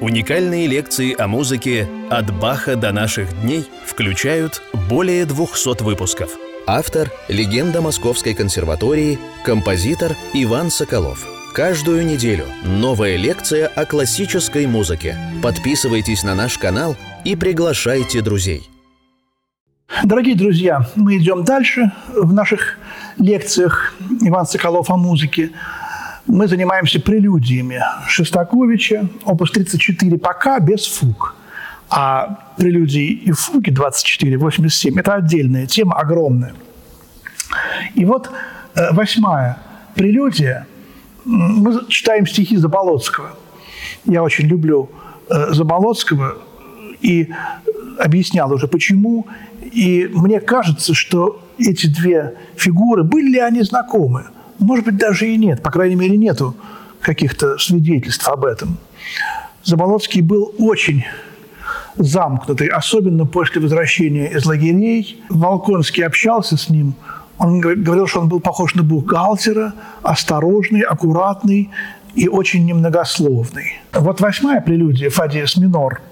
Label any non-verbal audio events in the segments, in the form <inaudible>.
Уникальные лекции о музыке «От Баха до наших дней» включают более 200 выпусков. Автор – легенда Московской консерватории, композитор Иван Соколов. Каждую неделю новая лекция о классической музыке. Подписывайтесь на наш канал и приглашайте друзей. Дорогие друзья, мы идем дальше в наших лекциях Иван Соколов о музыке мы занимаемся прелюдиями Шостаковича, опус 34, пока без фуг. А прелюдии и фуги 24, 87 – это отдельная тема, огромная. И вот э, восьмая прелюдия. Мы читаем стихи Заболоцкого. Я очень люблю э, Заболоцкого и объяснял уже почему. И мне кажется, что эти две фигуры, были ли они знакомы – может быть, даже и нет. По крайней мере, нету каких-то свидетельств об этом. Заболоцкий был очень замкнутый, особенно после возвращения из лагерей. Волконский общался с ним. Он говорил, что он был похож на бухгалтера, осторожный, аккуратный и очень немногословный. Вот восьмая прелюдия «Фадиес минор»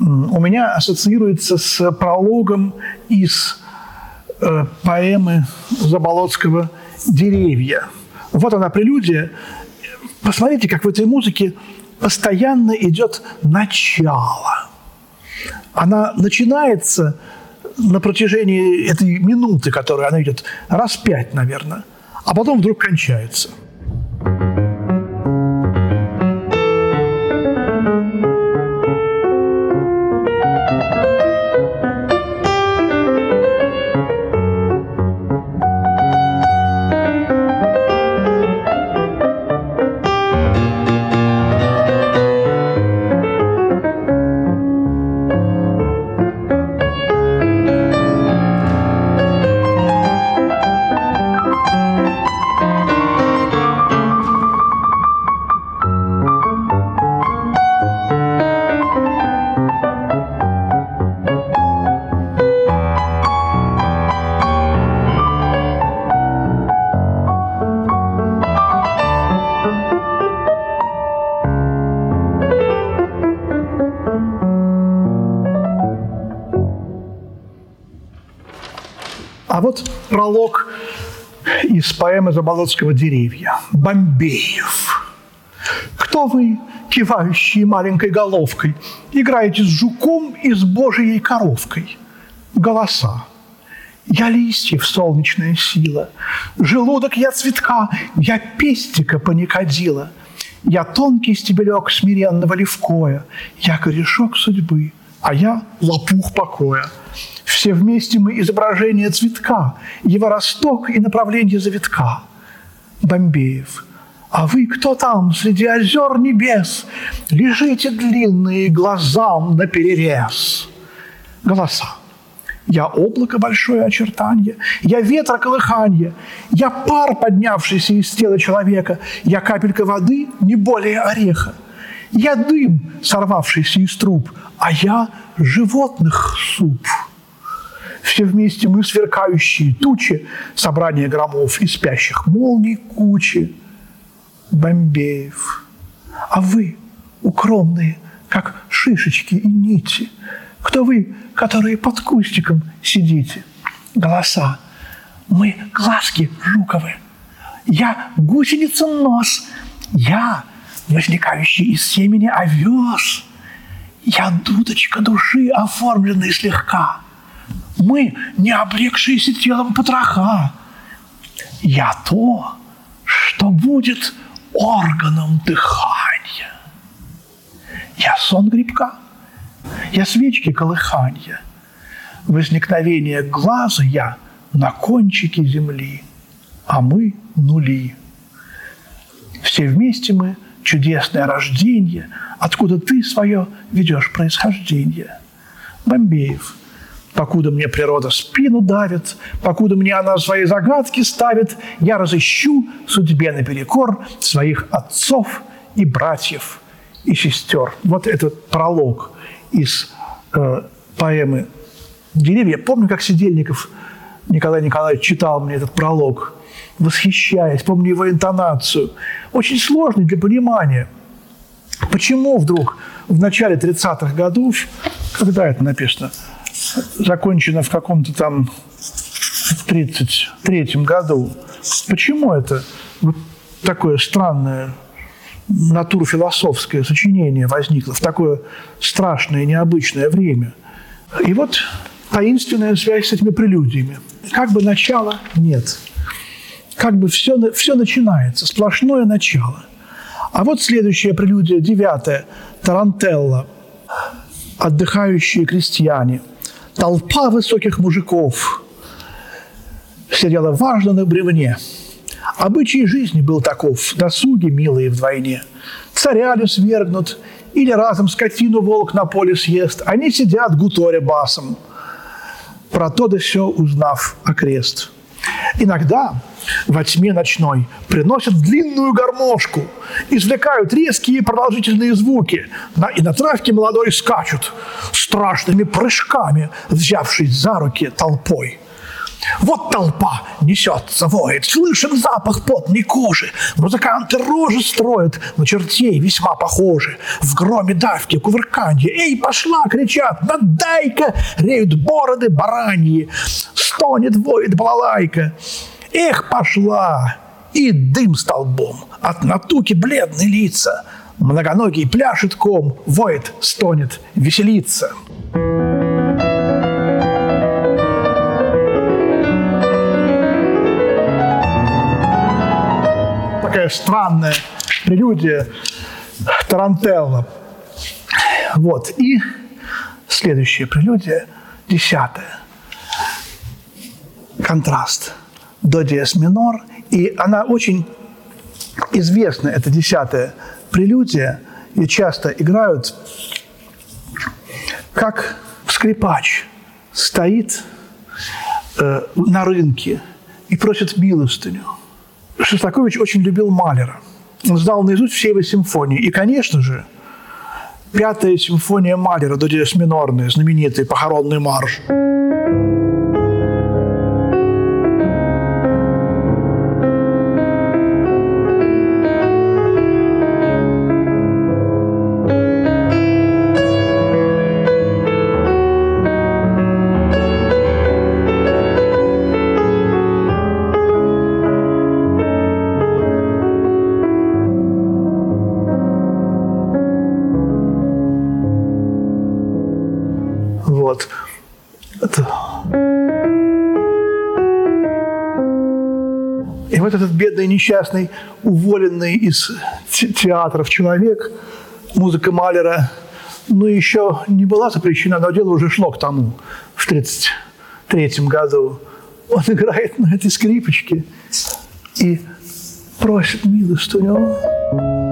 у меня ассоциируется с прологом из э, поэмы Заболоцкого деревья. Вот она прелюдия. Посмотрите, как в этой музыке постоянно идет начало. Она начинается на протяжении этой минуты, которую она идет, раз пять, наверное, а потом вдруг кончается – вот пролог из поэмы Заболоцкого «Деревья». Бомбеев. Кто вы, кивающие маленькой головкой, играете с жуком и с божьей коровкой? Голоса. Я листьев солнечная сила, Желудок я цветка, я пестика паникодила, Я тонкий стебелек смиренного левкоя, Я корешок судьбы, а я лопух покоя – все вместе мы изображение цветка, его росток и направление завитка. Бомбеев. А вы кто там среди озер небес? Лежите длинные глазам на перерез. Голоса. Я облако большое очертание, я ветра колыханье, я пар, поднявшийся из тела человека, я капелька воды, не более ореха. Я дым, сорвавшийся из труб, а я животных суп все вместе мы сверкающие тучи, собрание громов и спящих молний кучи, бомбеев. А вы, укромные, как шишечки и нити, кто вы, которые под кустиком сидите? Голоса. Мы глазки жуковы. Я гусеница нос. Я, возникающий из семени овес. Я дудочка души, оформленная слегка – мы не облегшиеся телом потроха. Я то, что будет органом дыхания. Я сон грибка, я свечки колыханья, возникновение глаза я на кончике земли, а мы нули. Все вместе мы чудесное рождение, откуда ты свое ведешь происхождение. Бомбеев – Покуда мне природа спину давит, покуда мне она свои загадки ставит, я разыщу судьбе наперекор своих отцов и братьев и сестер. Вот этот пролог из э, поэмы «Деревья». Помню, как Сидельников Николай Николаевич читал мне этот пролог, восхищаясь, помню его интонацию. Очень сложный для понимания. Почему вдруг в начале 30-х годов, когда это написано, закончено в каком-то там в 33 году, почему это вот такое странное натурфилософское сочинение возникло в такое страшное, необычное время. И вот таинственная связь с этими прелюдиями. Как бы начала нет. Как бы все, все начинается, сплошное начало. А вот следующая прелюдия, девятая, Тарантелла. Отдыхающие крестьяне. Толпа высоких мужиков сидела важно на бревне – Обычай жизни был таков, досуги милые вдвойне. Царя свергнут, или разом скотину волк на поле съест. Они сидят, гуторя басом, про то да все узнав окрест. Иногда во тьме ночной приносят длинную гармошку, извлекают резкие продолжительные звуки, на, и на травке молодой скачут страшными прыжками, взявшись за руки толпой – вот толпа несется, воет, слышен запах потной кожи. Музыканты рожи строят, на чертей весьма похожи. В громе давки, кувырканье. «Эй, пошла!» — кричат. «Надай-ка!» — реют бороды бараньи. Стонет, воет балалайка. «Эх, пошла!» И дым столбом. От натуки бледные лица. Многоногий пляшет ком, воет, стонет, веселится. такая странная прелюдия Тарантелла. Вот. И следующая прелюдия, десятая. Контраст. До диез минор. И она очень известна, эта десятая прелюдия. И часто играют, как скрипач стоит э, на рынке и просит милостыню – Шостакович очень любил Малера. Он знал наизусть все его симфонии. И, конечно же, пятая симфония Малера, до диез минорная, знаменитый похоронный марш. Бедный, несчастный, уволенный из театров человек, музыка Малера, ну, еще не была запрещена, но дело уже шло к тому в 1933 году. Он играет на этой скрипочке и просит милостыню.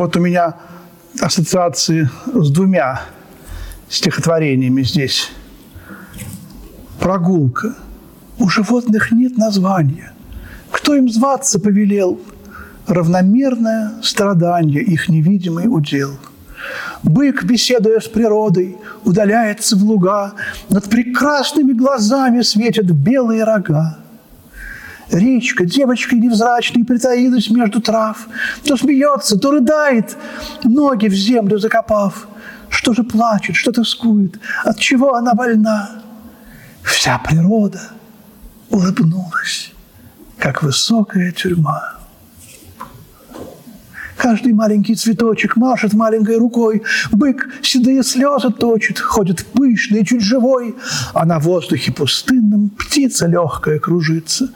Вот у меня ассоциации с двумя стихотворениями здесь. Прогулка. У животных нет названия. Кто им зваться повелел? Равномерное страдание их невидимый удел. Бык, беседуя с природой, удаляется в луга, Над прекрасными глазами светят белые рога. Речка, девочка невзрачной, притаилась между трав, То смеется, то рыдает, ноги в землю закопав. Что же плачет, что тоскует, от чего она больна? Вся природа улыбнулась, как высокая тюрьма. Каждый маленький цветочек машет маленькой рукой. Бык седые слезы точит, ходит пышный, чуть живой. А на воздухе пустынном птица легкая кружится.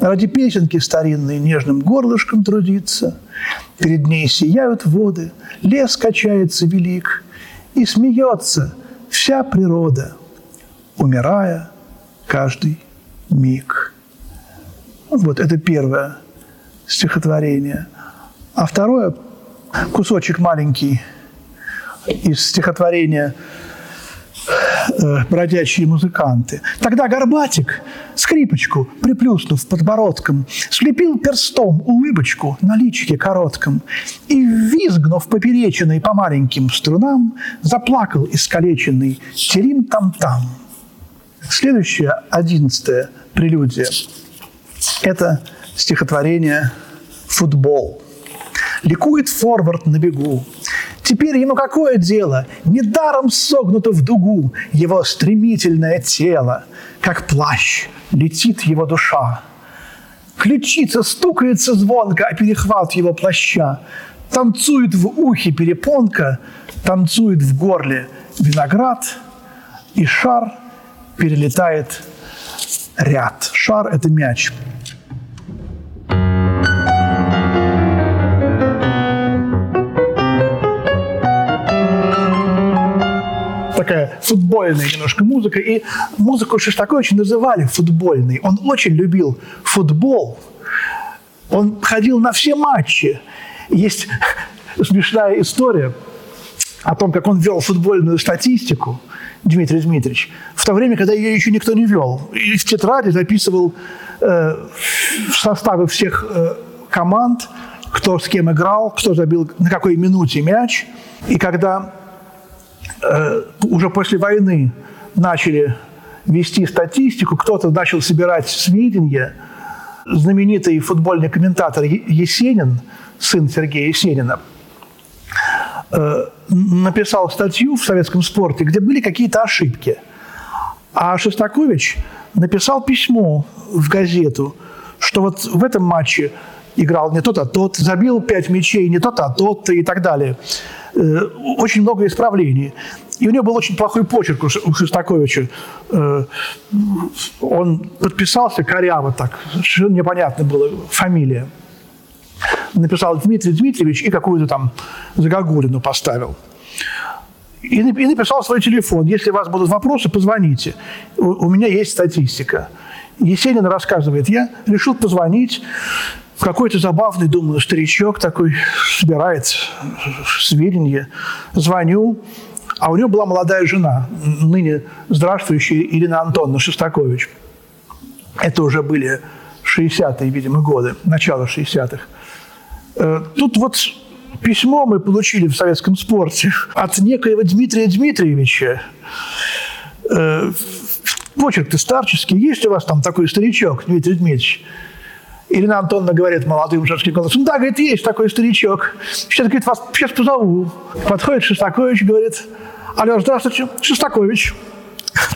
Ради песенки старинной нежным горлышком трудится. Перед ней сияют воды, лес качается велик. И смеется вся природа, умирая каждый миг. Вот это первое стихотворение – а второе, кусочек маленький из стихотворения э, «Бродячие музыканты». Тогда Горбатик, скрипочку, приплюснув подбородком, слепил перстом улыбочку на личике коротком и, визгнув попереченный по маленьким струнам, заплакал искалеченный «Терим-там-там». Следующее, одиннадцатое прелюдия – это стихотворение «Футбол». Ликует форвард на бегу. Теперь ему какое дело? Недаром согнуто в дугу его стремительное тело. Как плащ летит его душа. Ключица стукается звонко о перехват его плаща. Танцует в ухе перепонка, танцует в горле виноград, и шар перелетает ряд. Шар – это мяч. Такая футбольная немножко музыка. И музыку Шостаковича называли футбольной. Он очень любил футбол. Он ходил на все матчи. Есть <laughs> смешная история о том, как он вел футбольную статистику, Дмитрий Дмитриевич, в то время, когда ее еще никто не вел. И в тетради записывал э, составы всех э, команд, кто с кем играл, кто забил на какой минуте мяч. И когда уже после войны начали вести статистику, кто-то начал собирать сведения. Знаменитый футбольный комментатор Есенин, сын Сергея Есенина, э, написал статью в советском спорте, где были какие-то ошибки. А Шостакович написал письмо в газету, что вот в этом матче играл не тот, а тот, забил пять мячей не тот, а тот и так далее. Э, очень много исправлений. И у него был очень плохой почерк у Шостаковича. Э, он подписался коряво так, совершенно непонятно было фамилия. Написал Дмитрий Дмитриевич и какую-то там загогулину поставил. И, написал свой телефон. Если у вас будут вопросы, позвоните. У меня есть статистика. Есенин рассказывает, я решил позвонить какой-то забавный, думаю, старичок такой собирает сведения. Звоню, а у него была молодая жена, ныне здравствующая Ирина Антоновна Шостакович. Это уже были 60-е, видимо, годы, начало 60-х. Э, тут вот письмо мы получили в советском спорте от некоего Дмитрия Дмитриевича. Э, почерк-то старческий. Есть у вас там такой старичок, Дмитрий Дмитриевич? Ирина Антоновна говорит молодым женским голосом, да, говорит, есть такой старичок. Сейчас, говорит, вас сейчас позову. Подходит Шостакович, говорит, алло, здравствуйте, Шостакович.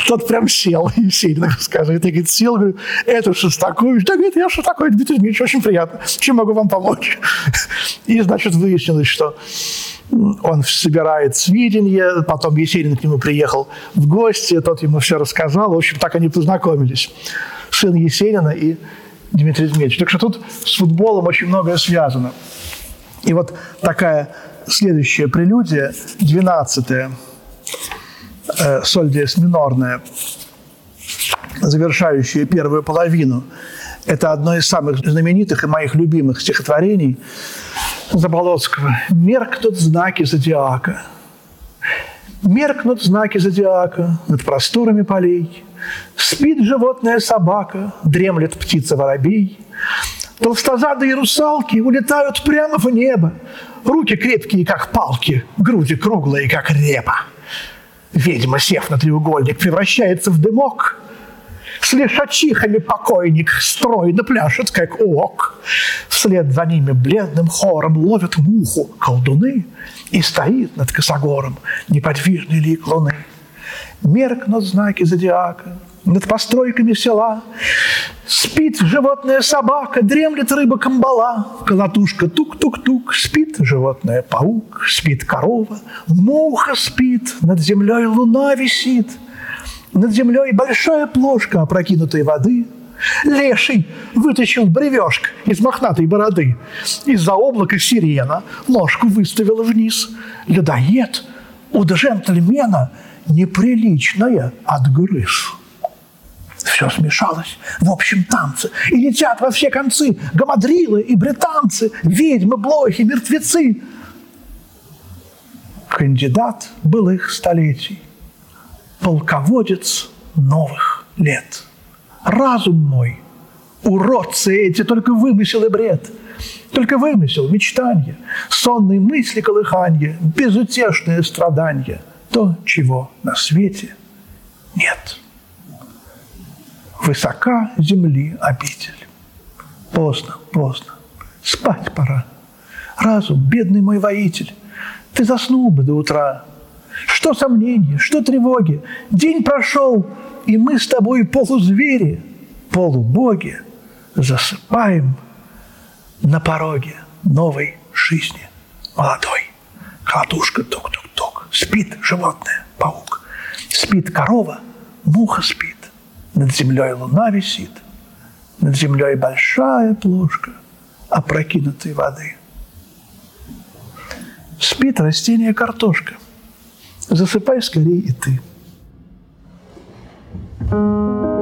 Тот прям сел, и <laughs> сильно рассказывает. Я, говорит, сел, говорю, это Шостакович. Да, говорит, я Шостакович, Дмитрий Дмитриевич, очень приятно. Чем могу вам помочь? <laughs> И, значит, выяснилось, что он собирает сведения, потом Есенин к нему приехал в гости, тот ему все рассказал. В общем, так они познакомились. Сын Есенина и Дмитрий Дмитриевич. Так что тут с футболом очень многое связано. И вот такая следующая прелюдия, двенадцатая, э, соль диез минорная, завершающая первую половину. Это одно из самых знаменитых и моих любимых стихотворений Заболоцкого. «Меркнут знаки зодиака, меркнут знаки зодиака над просторами полей, Спит животная собака, дремлет птица воробей, Толстозадые русалки улетают прямо в небо. Руки крепкие, как палки, груди круглые, как репа. Ведьма, сев на треугольник, превращается в дымок. С лишачихами покойник стройно пляшет, как ок. Вслед за ними бледным хором ловят муху колдуны, и стоит над косогором неподвижный лик луны. Меркнут знаки зодиака, над постройками села. Спит животная собака, дремлет рыба камбала. Колотушка тук-тук-тук, спит животное паук, спит корова, муха спит, над землей луна висит. Над землей большая плошка опрокинутой воды. Леший вытащил бревешка из мохнатой бороды. Из-за облака сирена ложку выставила вниз. Людоед у джентльмена неприличное отгрыз. Все смешалось в общем танце. И летят во все концы гамадрилы и британцы, ведьмы, блохи, мертвецы. Кандидат былых столетий, полководец новых лет. Разум мой, уродцы эти, только вымысел и бред. Только вымысел, мечтанье, сонные мысли колыханье, безутешное страдание. То, чего на свете нет высока земли обитель. Поздно, поздно, спать пора. Разум, бедный мой воитель, ты заснул бы до утра. Что сомнения, что тревоги? День прошел, и мы с тобой полузвери, полубоги, засыпаем на пороге новой жизни молодой. Колотушка тук-тук-тук. Спит животное, паук. Спит корова, муха спит. Над землей луна висит, над землей большая плошка опрокинутой воды. Спит растение картошка. Засыпай скорее и ты. thank you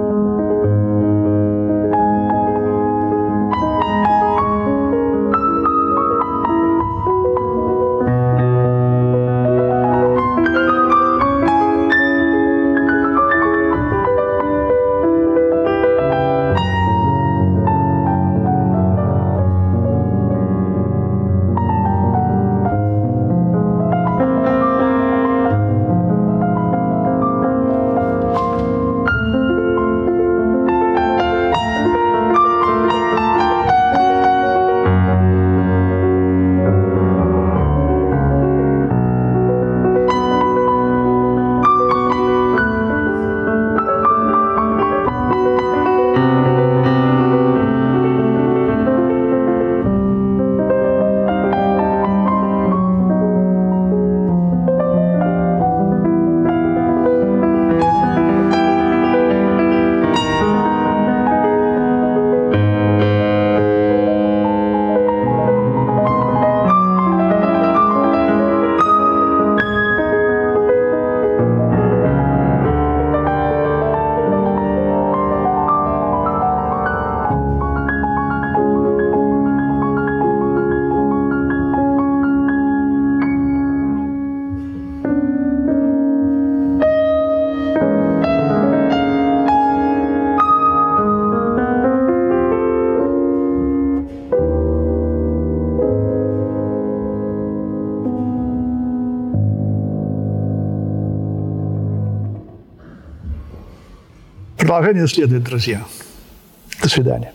Продолжение следует, друзья. До свидания.